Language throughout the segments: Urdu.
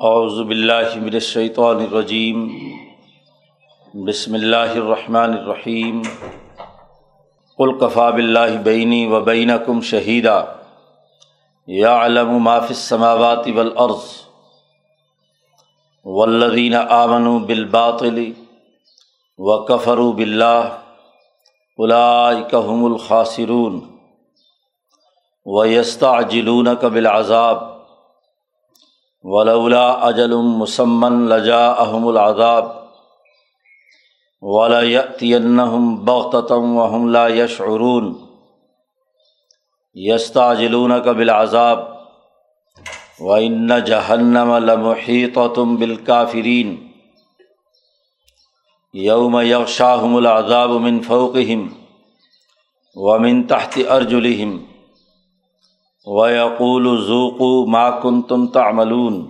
اعوذ باللہ من الشیطان الرجیم، بسم اللہ الرحمن الرحیم، قل کفا باللہ بینی و بینکم شہیدا، یعلم ما فی السماوات والارض، والذین آمنوا بالباطل وکفروا باللہ اولئک هم الخاسرون، ویستعجلونک بالعذاب ولولا اجل مسمن لجا احم العذاب ولاََََََََََََََََََََََََََََََََََََََََََََََََََََََََََََََََََََََََََََََََََََََََََََََََََ يشعرون یستاجلون قبل عذاب و ان جہنم لمحیط تم بالکافرین یوم یغشاہم العذاب من فوقہم ومن تحت ارجلہم ویقول ذوقو ما کن تم تعملون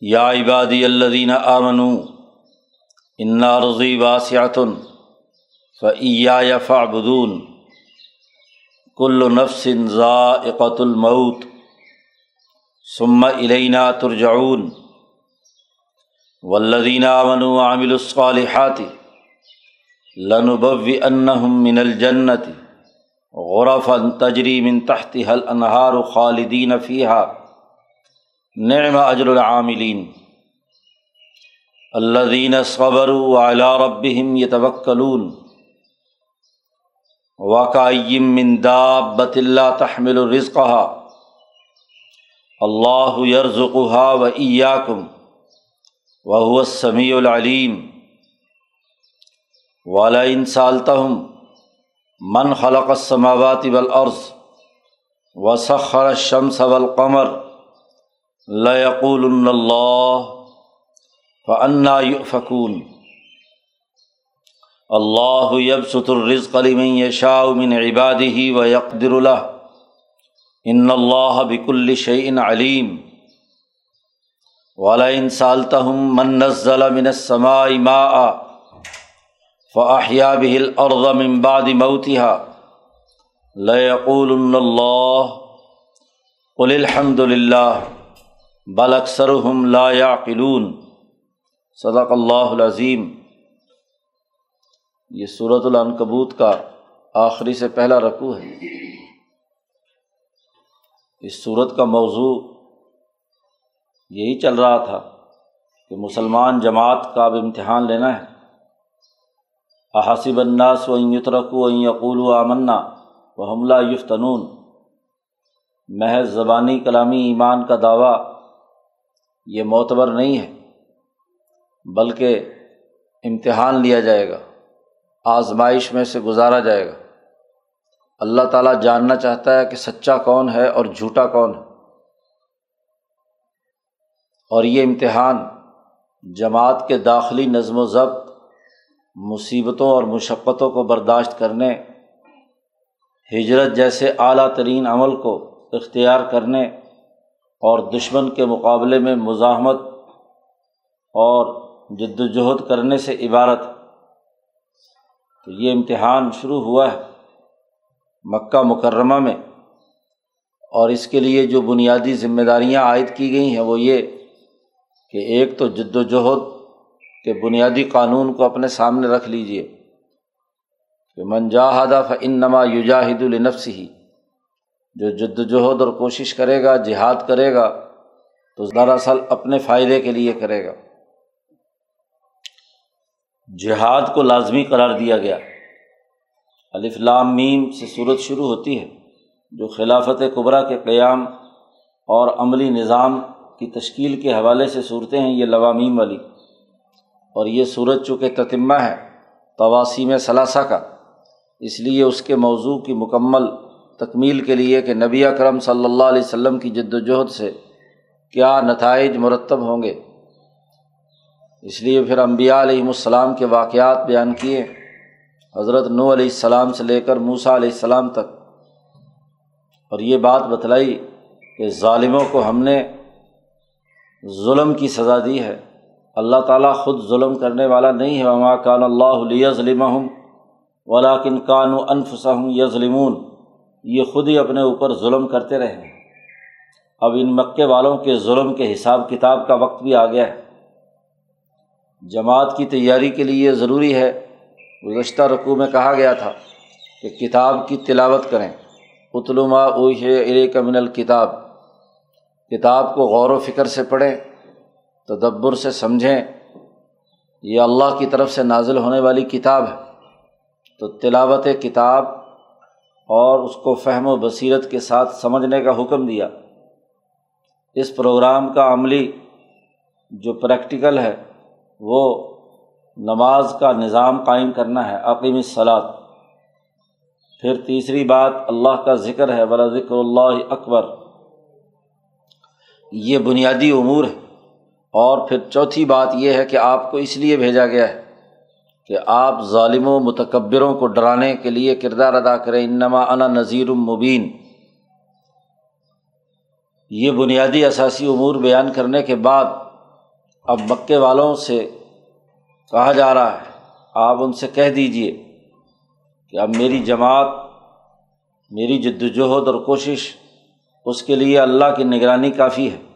یا عبادی الدین آمن انا رضی واسعتن فعیا فعبدون کل نفس ذائقۃ المعت ثم الینا ترجعون والذین آمنوا وعملوا الصالحات لنبوئنہم من الجنت غرفً تجری من تحت حل انہار خالدین فیحہ نعم اجر العاملین۔ الدین صبر وعلى ربهم يتوكلون وكأين من دابة لا تحمل رزقها الله يرزقها وإياكم وهو السميع العليم ولئن سألتهم من خلق السماوات والارض وسخر الشمس والقمر ليقول اللہ فأنا يؤفكون. اللہ يبسط الرزق لمن يشاء من عباده ويقدر له. ان اللہ بكل شيء عليم. ولئن سالتهم من نزل من السماء ماء فاحیا بہل الارض من بعد موتها. ليقول اللہ قل الحمد للہ بل اکثرهم لا يعقلون. صدق اللہ العظیم یہ صورت العنکبوت کا آخری سے پہلا رقو ہے۔ اس صورت کا موضوع یہی چل رہا تھا کہ مسلمان جماعت کا اب امتحان لینا ہے۔ احاسب الناس و یترک و یقول و آمنا و حملہ یفتنون محض زبانی کلامی ایمان کا دعویٰ، یہ معتبر نہیں ہے، بلکہ امتحان لیا جائے گا، آزمائش میں سے گزارا جائے گا۔ اللہ تعالیٰ جاننا چاہتا ہے کہ سچا کون ہے اور جھوٹا کون ہے۔ اور یہ امتحان جماعت کے داخلی نظم و ضبط مصیبتوں اور مشقتوں کو برداشت کرنے، ہجرت جیسے اعلیٰ ترین عمل کو اختیار کرنے اور دشمن کے مقابلے میں مزاحمت اور جد وجہد کرنے سے عبارت۔ تو یہ امتحان شروع ہوا ہے مکہ مکرمہ میں اور اس کے لیے جو بنیادی ذمہ داریاں عائد کی گئی ہیں وہ یہ کہ ایک تو جد وجہد کہ بنیادی قانون کو اپنے سامنے رکھ لیجیے کہ منجاہدہ فن نما یوجاہد النفس ہی جو جد وجہد اور کوشش کرے گا، جہاد کرے گا، تو دراصل اپنے فائدے کے لیے کرے گا۔ جہاد کو لازمی قرار دیا گیا۔ الف لام میم سے صورت شروع ہوتی ہے، جو خلافت قبرا کے قیام اور عملی نظام کی تشکیل کے حوالے سے صورتیں ہیں، یہ لوامیم والی۔ اور یہ سورج چونکہ تتمہ ہے تواسیم ثلاثہ کا۔ اس لیے اس کے موضوع کی مکمل تکمیل کے لیے کہ نبی اکرم صلی اللہ علیہ وسلم کی جد وجہد سے کیا نتائج مرتب ہوں گے۔ اس لیے پھر امبیا علیہم السلام کے واقعات بیان کیے۔ حضرت نو علیہ السلام سے لے کر موسا علیہ السلام تک۔ اور یہ بات بتلائی کہ ظالموں کو ہم نے ظلم کی سزا دی ہے۔ اللہ تعالیٰ خود ظلم کرنے والا نہیں ہے۔ وما کان اللہ علیہ ظلم ولاکن کان و انفسم یظلمون یہ خود ہی اپنے اوپر ظلم کرتے رہے ہیں۔ اب ان مکے والوں کے ظلم کے حساب کتاب کا وقت بھی آ گیا ہے۔ جماعت کی تیاری کے لیے یہ ضروری ہے۔ گزشتہ رقوع میں کہا گیا تھا کہ کتاب کی تلاوت کریں۔ اتلما اوش ارے کمن الکتاب۔ کتاب کو غور و فکر سے پڑھیں۔ تدبر سے سمجھیں، یہ اللہ کی طرف سے نازل ہونے والی کتاب ہے۔ تو تلاوت کتاب اور اس کو فہم و بصیرت کے ساتھ سمجھنے کا حکم دیا۔ اس پروگرام کا عملی جو پریکٹیکل ہے، وہ نماز کا نظام قائم کرنا ہے عقیم صلاحت پھر تیسری بات اللہ کا ذکر ہے ولا ذکر اللہ اکبر۔ یہ بنیادی امور ہے اور پھر چوتھی بات یہ ہے کہ آپ کو اس لیے بھیجا گیا ہے کہ آپ ظالم و متکبروں کو ڈرانے کے لیے کردار ادا کریں۔ انما انا نذیر المبین یہ بنیادی اثاثی امور بیان کرنے کے بعد اب مکے والوں سے کہا جا رہا ہے۔ آپ ان سے کہہ دیجیے کہ اب میری جماعت، میری جد وجہد اور کوشش اس کے لیے اللہ کی نگرانی کافی ہے۔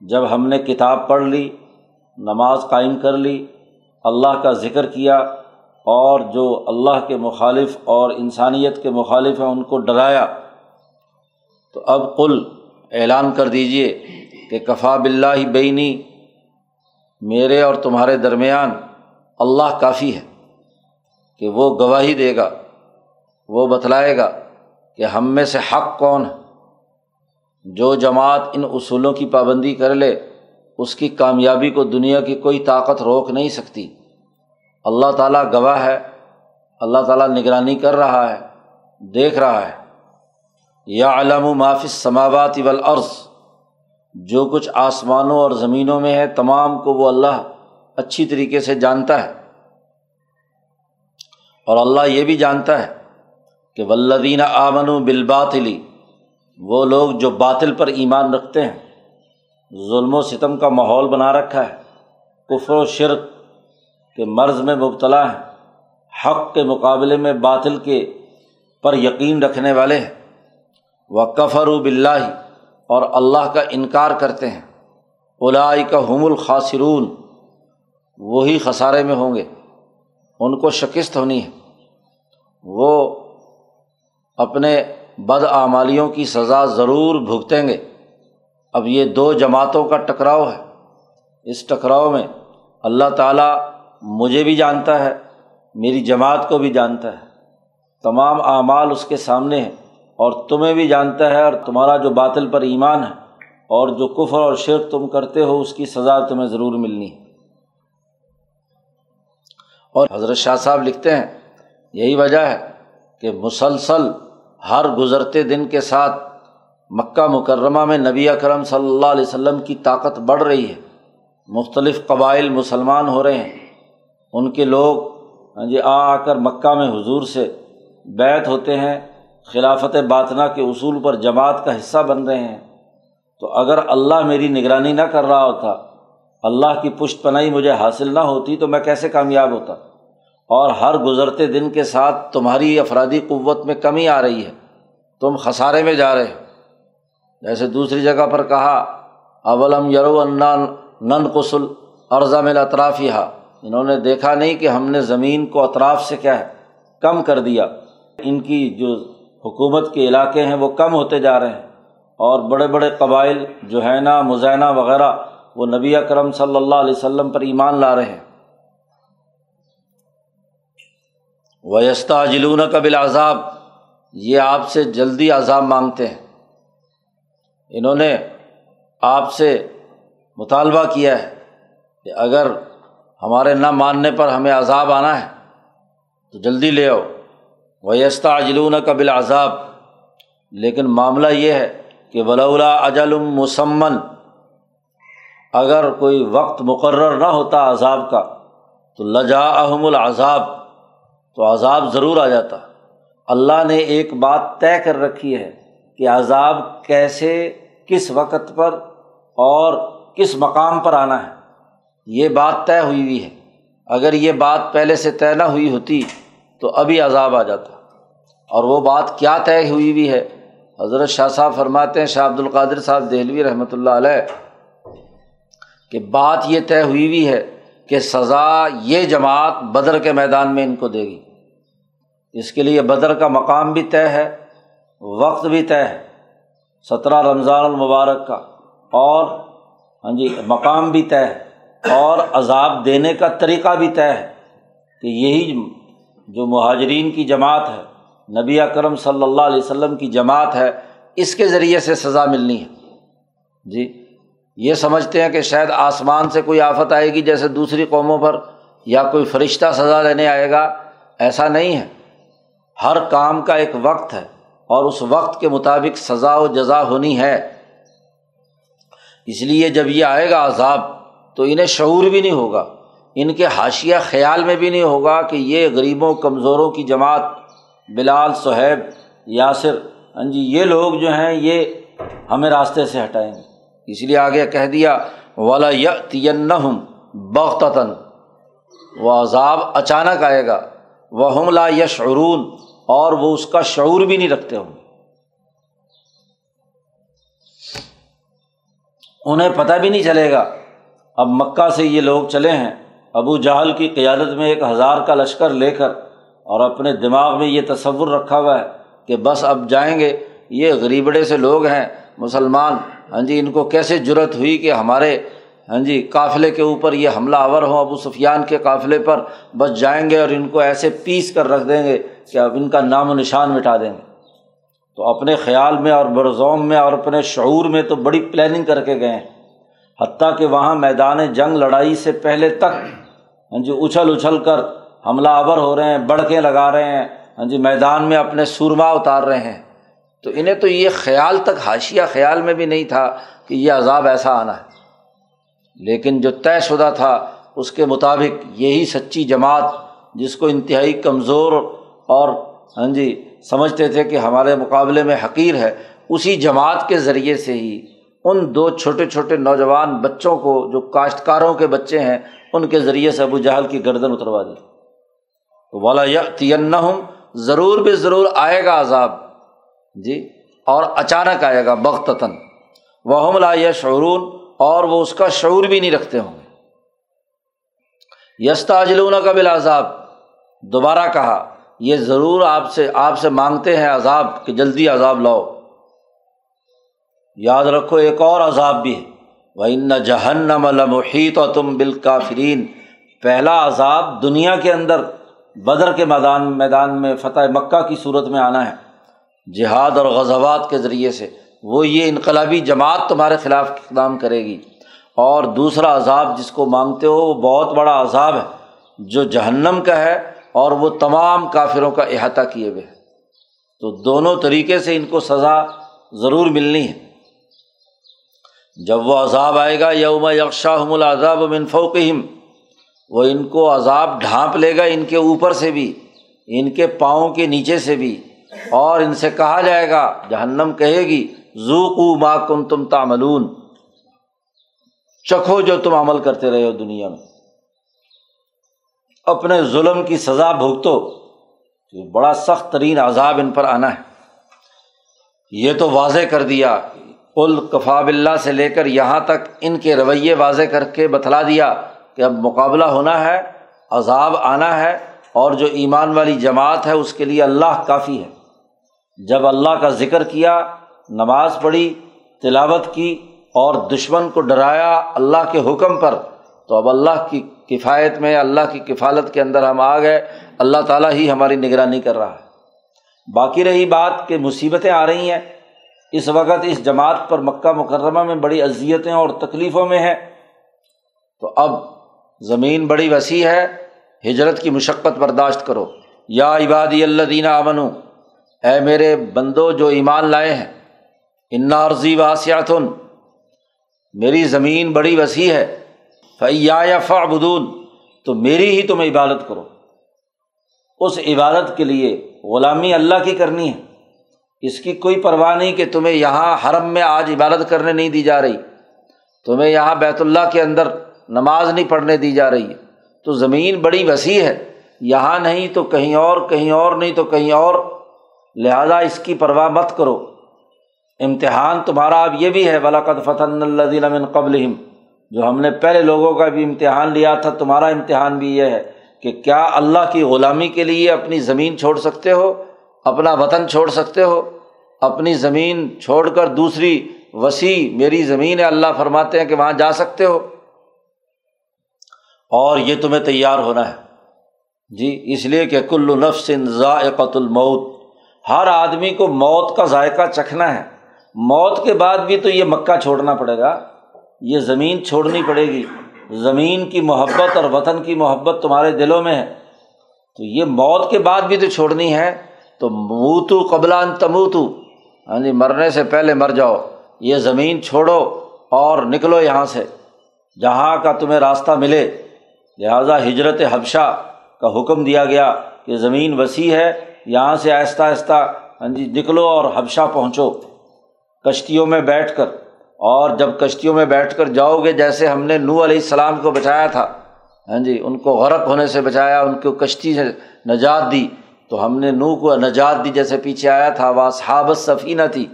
جب ہم نے کتاب پڑھ لی، نماز قائم کر لی، اللہ کا ذکر کیا اور جو اللہ کے مخالف اور انسانیت کے مخالف ہیں، ان کو ڈرایا۔ تو اب کل اعلان کر دیجیے کہ کفا بلّہ بینی، میرے اور تمہارے درمیان اللہ کافی ہے کہ وہ گواہی دے گا، وہ بتلائے گا کہ ہم میں سے حق کون ہے۔ جو جماعت ان اصولوں کی پابندی کر لے، اس کی کامیابی کو دنیا کی کوئی طاقت روک نہیں سکتی۔ اللہ تعالیٰ گواہ ہے، اللہ تعالیٰ نگرانی کر رہا ہے، دیکھ رہا ہے۔ یا علم و معافِ سماوات والارض۔ جو کچھ آسمانوں اور زمینوں میں ہے، تمام کو وہ اللہ اچھی طریقے سے جانتا ہے۔ اور اللہ یہ بھی جانتا ہے کہ ولدین آمن و بالباطلی وہ لوگ جو باطل پر ایمان رکھتے ہیں، ظلم و ستم کا ماحول بنا رکھا ہے۔ کفر و شرک کے مرض میں مبتلا ہیں۔ حق کے مقابلے میں باطل کے پر یقین رکھنے والے ہیں۔ وہ کفر و بلّہ اور اللہ کا انکار کرتے ہیں۔ الائی کا حم الخاصرون وہی خسارے میں ہوں گے۔ ان کو شکست ہونی ہے۔ وہ اپنے بد آمالیوں کی سزا ضرور بھگتیں گے۔ اب یہ دو جماعتوں کا ٹکراؤ ہے۔ اس ٹکراؤ میں اللہ تعالیٰ مجھے بھی جانتا ہے، میری جماعت کو بھی جانتا ہے۔ تمام اعمال اس کے سامنے ہیں اور تمہیں بھی جانتا ہے اور تمہارا جو باطل پر ایمان ہے اور جو کفر اور شرک تم کرتے ہو، اس کی سزا تمہیں ضرور ملنی ہے۔ اور حضرت شاہ صاحب لکھتے ہیں، یہی وجہ ہے کہ مسلسل ہر گزرتے دن کے ساتھ مکہ مکرمہ میں نبی اکرم صلی اللہ علیہ وسلم کی طاقت بڑھ رہی ہے۔ مختلف قبائل مسلمان ہو رہے ہیں۔ ان کے لوگ ہاں جی آ آ کر مکہ میں حضور سے بیت ہوتے ہیں۔ خلافت باطنا کے اصول پر جماعت کا حصہ بن رہے ہیں۔ تو اگر اللہ میری نگرانی نہ کر رہا ہوتا، اللہ کی پشت پناہی مجھے حاصل نہ ہوتی تو میں کیسے کامیاب ہوتا؟ اور ہر گزرتے دن کے ساتھ تمہاری افرادی قوت میں کمی آ رہی ہے۔ تم خسارے میں جا رہے ہو۔ جیسے دوسری جگہ پر کہا، اولم یرو نن قسل ارضا میں اطراف ہا انہوں نے دیکھا نہیں کہ ہم نے زمین کو اطراف سے کیا ہے، کم کر دیا۔ ان کی جو حکومت کے علاقے ہیں، وہ کم ہوتے جا رہے ہیں۔ اور بڑے بڑے قبائل جو ہے نا، مزینہ وغیرہ، وہ نبی اکرم صلی اللہ علیہ وسلم پر ایمان لا رہے ہیں۔ ویستہ جلون قبل عذاب یہ آپ سے جلدی عذاب مانگتے ہیں۔ انہوں نے آپ سے مطالبہ کیا ہے کہ اگر ہمارے نہ ماننے پر ہمیں عذاب آنا ہے، تو جلدی لے آؤ۔ ویستہ جلون قبل عذاب لیکن معاملہ یہ ہے کہ ولا اجل مسمن اگر کوئی وقت مقرر نہ ہوتا عذاب کا، تو لجا احم العذاب۔ تو عذاب ضرور آ جاتا۔ اللہ نے ایک بات طے کر رکھی ہے کہ عذاب کیسے، کس وقت پر اور کس مقام پر آنا ہے۔ یہ بات طے ہوئی ہوئی ہے۔ اگر یہ بات پہلے سے طے نہ ہوئی ہوتی تو ابھی عذاب آ جاتا۔ اور وہ بات کیا طے ہوئی ہوئی ہے؟ حضرت شاہ صاحب فرماتے ہیں، شاہ عبد القادر صاحب دہلوی رحمۃ اللہ علیہ، کہ بات یہ طے ہوئی ہوئی ہے کہ سزا یہ جماعت بدر کے میدان میں ان کو دے گی۔ اس کے لیے بدر کا مقام بھی طے ہے، وقت بھی طے ہے، سترہ رمضان المبارک کا، اور ہاں جی مقام بھی طے ہے، اور عذاب دینے کا طریقہ بھی طے ہے کہ یہی جو مہاجرین کی جماعت ہے، نبی اکرم صلی اللہ علیہ وسلم کی جماعت ہے، اس کے ذریعے سے سزا ملنی ہے۔ جی یہ سمجھتے ہیں کہ شاید آسمان سے کوئی آفت آئے گی جیسے دوسری قوموں پر، یا کوئی فرشتہ سزا دینے آئے گا، ایسا نہیں ہے۔ ہر کام کا ایک وقت ہے اور اس وقت کے مطابق سزا و جزا ہونی ہے۔ اس لیے جب یہ آئے گا عذاب تو انہیں شعور بھی نہیں ہوگا، ان کے حاشیہ خیال میں بھی نہیں ہوگا کہ یہ غریبوں، کمزوروں کی جماعت بلال صہیب یاسر ہاں جی یہ لوگ جو ہیں یہ ہمیں راستے سے ہٹائیں گے۔ اس لیے آگے کہہ دیا والا ین بغتاً وہ عذاب اچانک آئے گا۔ وہ لا یشعرون اور وہ اس کا شعور بھی نہیں رکھتے ہوں انہیں پتہ بھی نہیں چلے گا۔ اب مکہ سے یہ لوگ چلے ہیں۔ ابو جہل کی قیادت میں ایک ہزار کا لشکر لے کر اور اپنے دماغ میں یہ تصور رکھا ہوا ہے کہ بس اب جائیں گے۔ یہ غریبڑے سے لوگ ہیں۔ مسلمان ہاں جی ان کو کیسے جرت ہوئی کہ ہمارے ہاں جی قافلے کے اوپر یہ حملہ آور ہوں؟ ابو سفیان کے قافلے پر بس جائیں گے اور ان کو ایسے پیس کر رکھ دیں گے۔ کہ اب ان کا نام و نشان مٹا دیں گے؟ تو اپنے خیال میں اور برزوم میں اور اپنے شعور میں تو بڑی پلاننگ کر کے گئے ہیں۔ حتیٰ کہ وہاں میدان جنگ لڑائی سے پہلے تک ہاں جی اچھل اچھل کر حملہ آور ہو رہے ہیں، بڑکیں لگا رہے ہیں ہاں جی میدان میں اپنے سورما اتار رہے ہیں۔ تو انہیں تو یہ خیال تک، حاشیہ خیال میں بھی نہیں تھا کہ یہ عذاب ایسا آنا ہے۔ لیکن جو طے شدہ تھا، اس کے مطابق یہی سچی جماعت جس کو انتہائی کمزور اور ہاں جی سمجھتے تھے کہ ہمارے مقابلے میں حقیر ہے۔ اسی جماعت کے ذریعے سے ہی ان دو چھوٹے چھوٹے نوجوان بچوں کو جو کاشتکاروں کے بچے ہیں، ان کے ذریعے سے ابو جہل کی گردن اتروا دی۔ تو والا تین ضرور بھی ضرور آئے گا عذاب۔ جی اور اچانک آئے گا بختتاً وہ لا یا شعرون اور وہ اس کا شعور بھی نہیں رکھتے ہوں گے۔ یستا اجلون کا بل عذاب دوبارہ کہا یہ ضرور آپ سے آپ سے مانگتے ہیں عذاب کہ جلدی عذاب لاؤ۔ یاد رکھو ایک اور عذاب بھی ہے۔ وہ ان جہنم المحیط و تم بالکافرین پہلا عذاب دنیا کے اندر بدر کے میدان میدان میں فتح مکہ کی صورت میں آنا ہے۔ جہاد اور غزوات کے ذریعے سے۔ وہ یہ انقلابی جماعت تمہارے خلاف اقدام کرے گی۔ اور دوسرا عذاب جس کو مانگتے ہو وہ بہت بڑا عذاب ہے۔ جو جہنم کا ہے اور وہ تمام کافروں کا احاطہ کیے ہوئے تو دونوں طریقے سے ان کو سزا ضرور ملنی ہے۔ جب وہ عذاب آئے گا، یوم یکشاہم العذاب منفوقہم وہ ان کو عذاب ڈھانپ لے گا ان کے اوپر سے بھی، ان کے پاؤں کے نیچے سے بھی۔ اور ان سے کہا جائے گا، جہنم کہے گی زوکو ما کم تم تاملون چکھو جو تم عمل کرتے رہے ہو دنیا میں۔ اپنے ظلم کی سزا بھگتو بڑا سخت ترین عذاب ان پر آنا ہے۔ یہ تو واضح کر دیا۔ القفاب اللہ سے لے کر یہاں تک ان کے رویے واضح کر کے بتلا دیا کہ اب مقابلہ ہونا ہے، عذاب آنا ہے اور جو ایمان والی جماعت ہے اس کے لیے اللہ کافی ہے۔ جب اللہ کا ذکر کیا، نماز پڑھی، تلاوت کی اور دشمن کو ڈرایا اللہ کے حکم پر، تو اب اللہ کی کفایت میں اللہ کی کفالت کے اندر ہم آ گئے، اللہ تعالیٰ ہی ہماری نگرانی کر رہا ہے۔ باقی رہی بات کہ مصیبتیں آ رہی ہیں۔ اس وقت اس جماعت پر مکہ مکرمہ میں بڑی اذیتیں اور تکلیفوں میں ہیں۔ تو اب زمین بڑی وسیع ہے، ہجرت کی مشقت برداشت کرو۔ یا عبادی اللہ دینا امن اے میرے بندو جو ایمان لائے ہیں، انا عرضی واسیاتن میری زمین بڑی وسیع ہے۔ فیا یا فعبدون تو میری ہی تم عبادت کرو۔ اس عبادت کے لیے غلامی اللہ کی کرنی ہے۔ اس کی کوئی پرواہ نہیں کہ تمہیں یہاں حرم میں آج عبادت کرنے نہیں دی جا رہی۔ تمہیں یہاں بیت اللہ کے اندر نماز نہیں پڑھنے دی جا رہی۔ ہے تو زمین بڑی وسیع ہے۔ یہاں نہیں تو کہیں اور کہیں اور نہیں تو کہیں اور۔ لہٰذا اس کی پرواہ مت کرو۔ امتحان تمہارا اب یہ بھی ہے ولاقت فتح اللہ قبل جو ہم نے پہلے لوگوں کا بھی امتحان لیا تھا، تمہارا امتحان بھی یہ ہے کہ کیا اللہ کی غلامی کے لیے اپنی زمین چھوڑ سکتے ہو؟ اپنا وطن چھوڑ سکتے ہو؟ اپنی زمین چھوڑ کر دوسری وسیع میری زمین ہے، اللہ فرماتے ہیں کہ وہاں جا سکتے ہو؟ اور یہ تمہیں تیار ہونا ہے۔ جی اس لیے کہ کل نفس ذائقۃ الموت، ہر آدمی کو موت کا ذائقہ چکھنا ہے۔ موت کے بعد بھی تو یہ مکہ چھوڑنا پڑے گا۔ یہ زمین چھوڑنی پڑے گی۔ زمین کی محبت اور وطن کی محبت تمہارے دلوں میں ہے۔ تو یہ موت کے بعد بھی تو چھوڑنی ہے۔ تو موتو قبلان تموتو۔ ہاں جی مرنے سے پہلے مر جاؤ۔ یہ زمین چھوڑو اور نکلو یہاں سے۔ جہاں کا تمہیں راستہ ملے۔ لہٰذا ہجرت حبشہ کا حکم دیا گیا کہ زمین وسیع ہے، یہاں سے آہستہ آہستہ ہاں جی نکلو اور حبشہ پہنچو۔ کشتیوں میں بیٹھ کر۔ اور جب کشتیوں میں بیٹھ کر جاؤ گے جیسے ہم نے نو علیہ السلام کو بچایا تھا ہاں جی ان کو غرق ہونے سے بچایا، ان کو کشتی سے نجات دی، تو ہم نے نو کو نجات دی جیسے پیچھے آیا تھا، وہ صحابت صفینہ تھی۔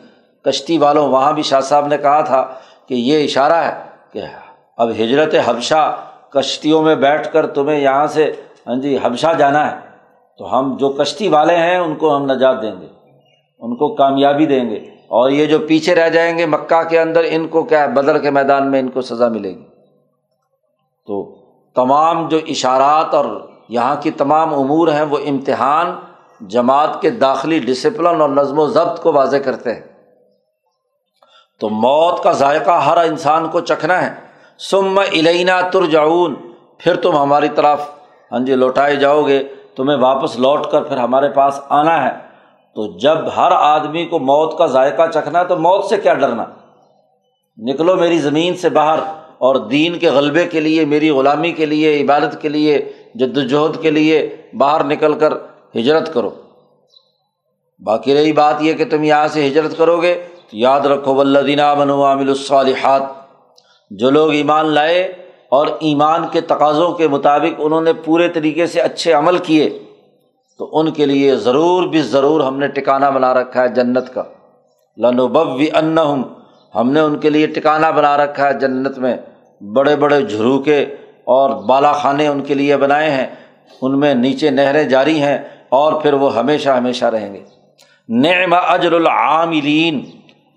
کشتی والوں، وہاں بھی شاہ صاحب نے کہا تھا کہ یہ اشارہ ہے کہ اب ہجرت حبشہ، کشتیوں میں بیٹھ کر تمہیں یہاں سے ہاں جی حبشہ جانا ہے۔ تو ہم جو کشتی والے ہیں، ان کو ہم نجات دیں گے، ان کو کامیابی دیں گے۔ اور یہ جو پیچھے رہ جائیں گے مکہ کے اندر، ان کو کیا ہے؟ بدر کے میدان میں ان کو سزا ملے گی۔ تو تمام جو اشارات اور یہاں کی تمام امور ہیں، وہ امتحان جماعت کے داخلی ڈسپلن اور نظم و ضبط کو واضح کرتے ہیں۔ تو موت کا ذائقہ ہر انسان کو چکھنا ہے۔ سم الینا ترجعون۔ پھر تم ہماری طرف ہاں جی لوٹائے جاؤ گے۔ تمہیں واپس لوٹ کر پھر ہمارے پاس آنا ہے۔ تو جب ہر آدمی کو موت کا ذائقہ چکھنا ہے تو موت سے کیا ڈرنا؟ نکلو میری زمین سے باہر اور دین کے غلبے کے لیے، میری غلامی کے لیے، عبادت کے لیے جد وجہد کے لیے باہر نکل کر ہجرت کرو۔ باقی رہی بات یہ کہ تم یہاں سے ہجرت کرو گے تو یاد رکھو ولدینہ بن عامل الصالحات، جو لوگ ایمان لائے اور ایمان کے تقاضوں کے مطابق انہوں نے پورے طریقے سے اچھے عمل کیے۔ تو ان کے لیے ضرور بھی ضرور ہم نے ٹکانا بنا رکھا ہے جنت کا۔ لنوبو ان ہم نے ان کے لیے ٹکانا بنا رکھا ہے جنت میں۔ بڑے بڑے جھروکے اور بالا خانے ان کے لیے بنائے ہیں۔ ان میں نیچے نہریں جاری ہیں اور پھر وہ ہمیشہ ہمیشہ رہیں گے۔ نعم اجر العاملین،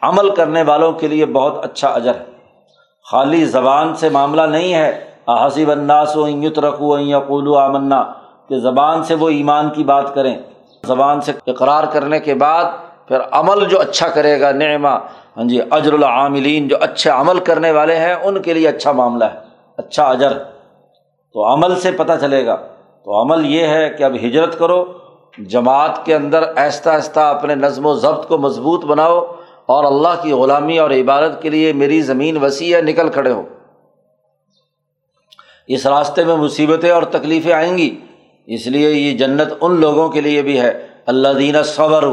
عمل کرنے والوں کے لیے بہت اچھا اجر ہے۔ خالی زبان سے معاملہ نہیں ہے۔ حسیب الناس و یت رکھو یقولو آمنا۔ کہ زبان سے وہ ایمان کی بات کریں، زبان سے اقرار کرنے کے بعد پھر عمل جو اچھا کرے گا نعما ہاں جی اجر العاملین جو اچھے عمل کرنے والے ہیں، ان کے لیے اچھا معاملہ ہے اچھا اجر۔ تو عمل سے پتہ چلے گا۔ تو عمل یہ ہے کہ اب ہجرت کرو، جماعت کے اندر آہستہ آہستہ اپنے نظم و ضبط کو مضبوط بناؤ اور اللہ کی غلامی اور عبادت کے لیے میری زمین وسیع ہے، نکل کھڑے ہو۔ اس راستے میں مصیبتیں اور تکلیفیں آئیں گی۔ اس لیے یہ جنت ان لوگوں کے لیے بھی ہے اللہ دینہ صبر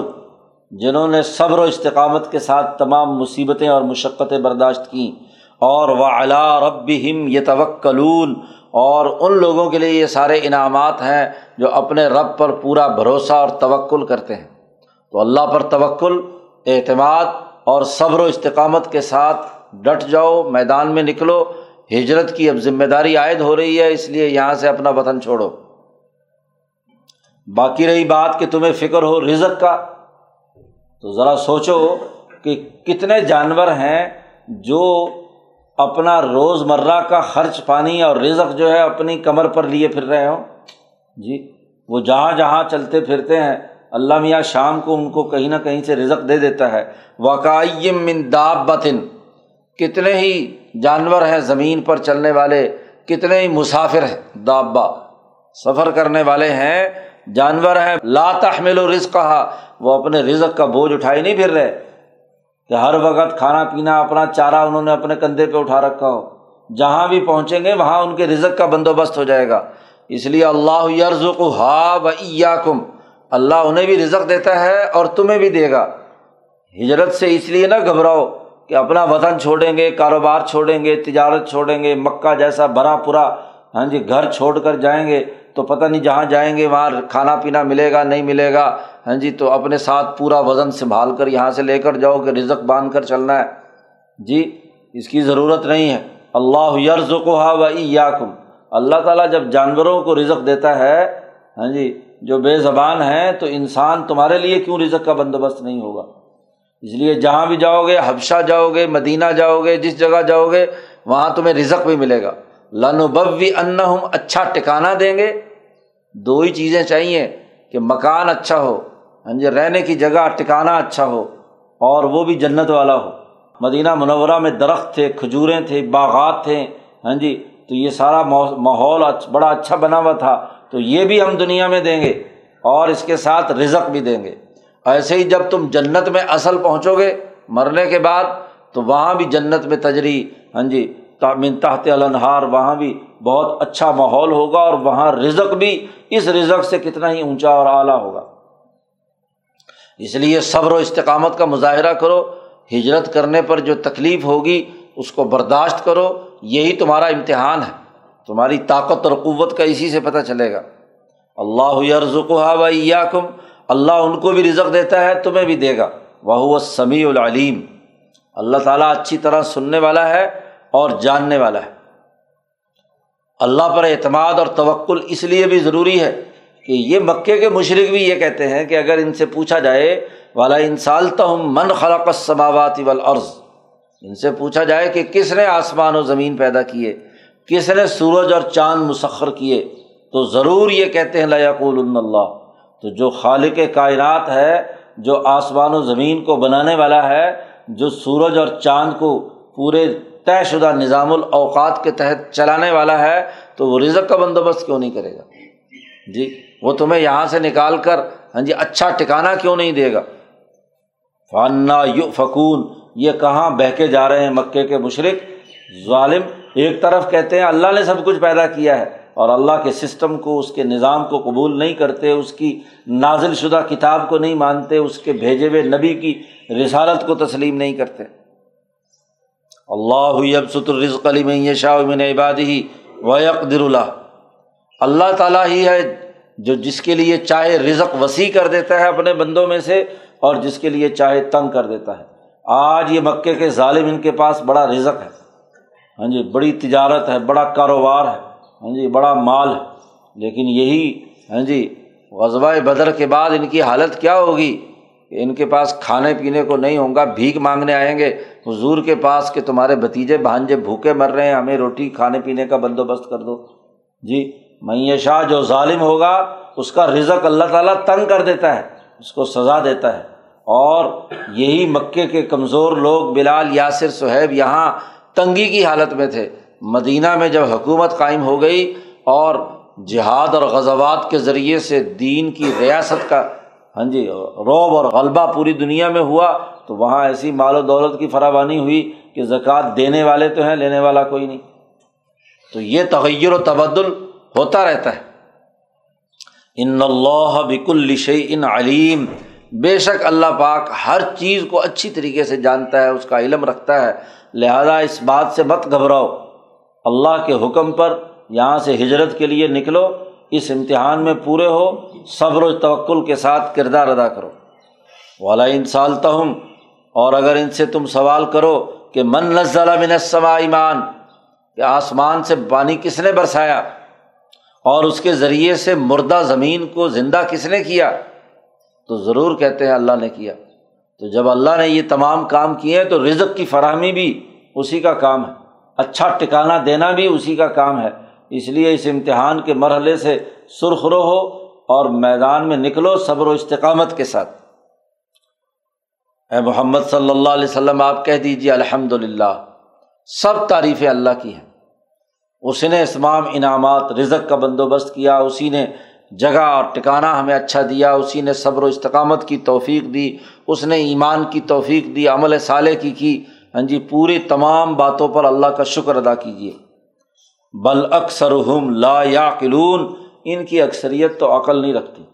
جنہوں نے صبر و استقامت کے ساتھ تمام مصیبتیں اور مشقتیں برداشت کیں۔ اور وہ علا رب ہم یہ توکلون اور ان لوگوں کے لیے یہ سارے انعامات ہیں جو اپنے رب پر پورا بھروسہ اور توکل کرتے ہیں۔ تو اللہ پر توکل، اعتماد اور صبر و استقامت کے ساتھ ڈٹ جاؤ، میدان میں نکلو۔ ہجرت کی اب ذمہ داری عائد ہو رہی ہے، اس لیے یہاں سے اپنا وطن چھوڑو۔ باقی رہی بات کہ تمہیں فکر ہو رزق کا، تو ذرا سوچو کہ کتنے جانور ہیں جو اپنا روز مرہ کا خرچ پانی اور رزق جو ہے اپنی کمر پر لیے پھر رہے ہوں۔ جی وہ جہاں جہاں چلتے پھرتے ہیں، اللہ میاں شام کو ان کو کہیں نہ کہیں سے رزق دے دیتا ہے۔ واقعیم من داب بطن کتنے ہی جانور ہیں زمین پر چلنے والے، کتنے ہی مسافر ہیں دابا سفر کرنے والے ہیں جانور ہیں لا تحمل و رزق کہا وہ اپنے رزق کا بوجھ اٹھائے نہیں پھر رہے۔ کہ ہر وقت کھانا پینا اپنا چارہ انہوں نے اپنے کندھے پہ اٹھا رکھا ہو۔ جہاں بھی پہنچیں گے، وہاں ان کے رزق کا بندوبست ہو جائے گا۔ اس لیے اللہ یرز ہا و کم اللہ انہیں بھی رزق دیتا ہے اور تمہیں بھی دے گا۔ ہجرت سے اس لیے نہ گھبراؤ کہ اپنا وطن چھوڑیں گے، کاروبار چھوڑیں گے، تجارت چھوڑیں گے، مکہ جیسا بھرا پورا ہاں جی گھر چھوڑ کر جائیں گے۔ تو پتہ نہیں جہاں جائیں گے وہاں کھانا پینا ملے گا، نہیں ملے گا۔ ہاں جی تو اپنے ساتھ پورا وزن سنبھال کر یہاں سے لے کر جاؤ کہ رزق باندھ کر چلنا ہے۔ جی اس کی ضرورت نہیں ہے۔ اللہ یرز کو ہا و یا کم اللہ تعالیٰ جب جانوروں کو رزق دیتا ہے ہاں جی جو بے زبان ہیں، تو انسان تمہارے لیے کیوں رزق کا بندوبست نہیں ہوگا؟ اس لیے جہاں بھی جاؤ گے، حبشہ جاؤ گے، مدینہ جاؤ گے، جس جگہ جاؤ گے، وہاں تمہیں رزق بھی ملے گا۔ لن ان ہم اچھا ٹکانا دیں گے۔ دو ہی چیزیں چاہیے کہ مکان اچھا ہو ہاں جی رہنے کی جگہ ٹکانا اچھا ہو اور وہ بھی جنت والا ہو۔ مدینہ منورہ میں درخت تھے، کھجوریں تھے، باغات تھے ہاں جی تو یہ سارا ماحول بڑا اچھا بنا ہوا تھا۔ تو یہ بھی ہم دنیا میں دیں گے اور اس کے ساتھ رزق بھی دیں گے۔ ایسے ہی جب تم جنت میں اصل پہنچو گے مرنے کے بعد، تو وہاں بھی جنت میں تجری ہاں جی من تحت النہار وہاں بھی بہت اچھا ماحول ہوگا اور وہاں رزق بھی اس رزق سے کتنا ہی اونچا اور اعلیٰ ہوگا۔ اس لیے صبر و استقامت کا مظاہرہ کرو، ہجرت کرنے پر جو تکلیف ہوگی اس کو برداشت کرو، یہی تمہارا امتحان ہے۔ تمہاری طاقت اور قوت کا اسی سے پتہ چلے گا۔ اللہ رزق کم اللہ ان کو بھی رزق دیتا ہے، تمہیں بھی دے گا۔ وہ سمیع العلیم۔ اللہ تعالیٰ اچھی طرح سننے والا ہے اور جاننے والا ہے۔ اللہ پر اعتماد اور توکل اس لیے بھی ضروری ہے کہ یہ مکے کے مشرق بھی یہ کہتے ہیں کہ اگر ان سے پوچھا جائے، والا انسالتا ہوں من خلق سماوات والارض ان سے پوچھا جائے کہ کس نے آسمان و زمین پیدا کیے، کس نے سورج اور چاند مسخر کیے، تو ضرور یہ کہتے ہیں لیقول اللہ تو جو خالق کائنات ہے، جو آسمان و زمین کو بنانے والا ہے، جو سورج اور چاند کو پورے طے شدہ نظام الاوقات کے تحت چلانے والا ہے تو وہ رزق کا بندوبست کیوں نہیں کرے گا؟ جی وہ تمہیں یہاں سے نکال کر ہاں جی اچھا ٹکانا کیوں نہیں دے گا؟ فانا یو فکون یہ کہاں بہ کے جا رہے ہیں مکے کے مشرق؟ ظالم، ایک طرف کہتے ہیں اللہ نے سب کچھ پیدا کیا ہے اور اللہ کے سسٹم کو، اس کے نظام کو قبول نہیں کرتے، اس کی نازل شدہ کتاب کو نہیں مانتے، اس کے بھیجے ہوئے نبی کی رسالت کو تسلیم نہیں کرتے۔ اللہ یبسط الرزق علی میں شاہ من عباد ہی وقدر اللہ اللہ تعالیٰ ہی ہے جو جس کے لیے چاہے رزق وسیع کر دیتا ہے اپنے بندوں میں سے اور جس کے لیے چاہے تنگ کر دیتا ہے۔ آج یہ مکے کے ظالم ان کے پاس بڑا رزق ہے۔ ہاں جی بڑی تجارت ہے، بڑا کاروبار ہے۔ ہاں جی بڑا مال ہے۔ لیکن یہی ہاں جی غزبۂ بدر کے بعد ان کی حالت کیا ہوگی؟ کہ ان کے پاس کھانے پینے کو نہیں ہوگا بھیک مانگنے آئیں گے۔ حضور کے پاس کہ تمہارے بھتیجے بھانجے بھوکے مر رہے ہیں، ہمیں روٹی کھانے پینے کا بندوبست کر دو۔ جی میں شاہ جو ظالم ہوگا، اس کا رزق اللہ تعالیٰ تنگ کر دیتا ہے، اس کو سزا دیتا ہے۔ اور یہی مکے کے کمزور لوگ بلال، یاسر صہیب یہاں تنگی کی حالت میں تھے۔ مدینہ میں جب حکومت قائم ہو گئی اور جہاد اور غزوات کے ذریعے سے دین کی ریاست کا ہاں جی روب اور غلبہ پوری دنیا میں ہوا تو وہاں ایسی مال و دولت کی فراوانی ہوئی کہ زکوٰۃ دینے والے تو ہیں، لینے والا کوئی نہیں۔ تو یہ تغیر و تبدل ہوتا رہتا ہے۔ ان اللہ بک الش ان علیم۔ بے شک اللہ پاک ہر چیز کو اچھی طریقے سے جانتا ہے، اس کا علم رکھتا ہے۔ لہٰذا اس بات سے مت گھبراؤ۔ اللہ کے حکم پر یہاں سے ہجرت کے لیے نکلو، اس امتحان میں پورے ہو۔ صبر و توکل کے ساتھ کردار ادا کرو۔ والا ان سالتا ہوں اور اگر ان سے تم سوال کرو کہ من نزلہ من السماء ایمان، کہ آسمان سے پانی کس نے برسایا؟ اور اس کے ذریعے سے مردہ زمین کو زندہ کس نے کیا؟ تو ضرور کہتے ہیں اللہ نے کیا۔ تو جب اللہ نے یہ تمام کام کیے ہیں، تو رزق کی فراہمی بھی اسی کا کام ہے۔ اچھا ٹکانا دینا بھی اسی کا کام ہے۔ اس لیے اس امتحان کے مرحلے سے سرخرو ہو اور میدان میں نکلو صبر و استقامت کے ساتھ۔ اے محمد صلی اللہ علیہ وسلم، آپ کہہ دیجیے الحمد للہ سب تعریفیں اللہ کی ہیں۔ اس نے اسمام انعامات، رزق کا بندوبست کیا، اسی نے جگہ اور ٹکانا ہمیں اچھا دیا، اسی نے صبر و استقامت کی توفیق دی، اس نے ایمان کی توفیق دی، عمل صالح کی کی۔ ہاں جی پوری تمام باتوں پر اللہ کا شکر ادا کیجیے بل اکثر ہم لا یا قلون ان کی اکثریت تو عقل نہیں رکھتی۔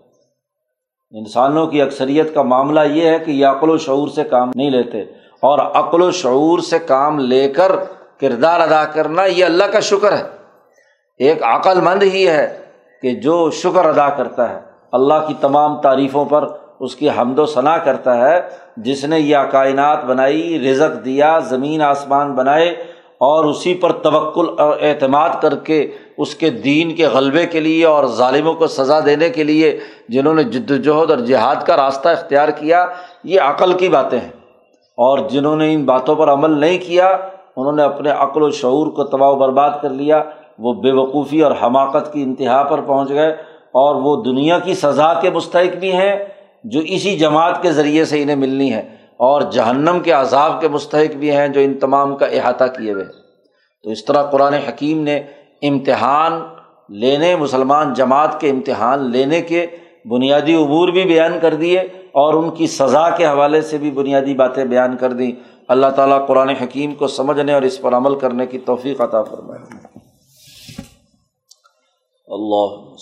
انسانوں کی اکثریت کا معاملہ یہ ہے کہ یہ عقل و شعور سے کام نہیں لیتے اور عقل و شعور سے کام لے کر کردار ادا کرنا یہ اللہ کا شکر ہے۔ ایک عقل مند ہی ہے کہ جو شکر ادا کرتا ہے، اللہ کی تمام تعریفوں پر اس کی حمد و ثناء کرتا ہے۔ جس نے یہ کائنات بنائی، رزق دیا، زمین آسمان بنائے اور اسی پر توکل اور اعتماد کر کے اس کے دین کے غلبے کے لیے اور ظالموں کو سزا دینے کے لیے جنہوں نے جد وجہد اور جہاد کا راستہ اختیار کیا، یہ عقل کی باتیں ہیں۔ اور جنہوں نے ان باتوں پر عمل نہیں کیا، انہوں نے اپنے عقل و شعور کو تباہ و برباد کر لیا، وہ بے وقوفی اور حماقت کی انتہا پر پہنچ گئے۔ اور وہ دنیا کی سزا کے مستحق بھی ہیں، جو اسی جماعت کے ذریعے سے انہیں ملنی ہے۔ اور جہنم کے عذاب کے مستحق بھی ہیں جو ان تمام کا احاطہ کیے ہوئے تو اس طرح قرآن حکیم نے امتحان لینے، مسلمان جماعت کے امتحان لینے کے بنیادی عبور بھی بیان کر دیے اور ان کی سزا کے حوالے سے بھی بنیادی باتیں بیان کر دیں۔ اللہ تعالیٰ قرآن حکیم کو سمجھنے اور اس پر عمل کرنے کی توفیق عطا فرمائے۔ اللہ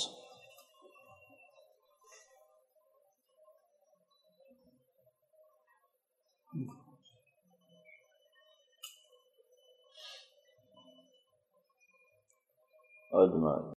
اجمائن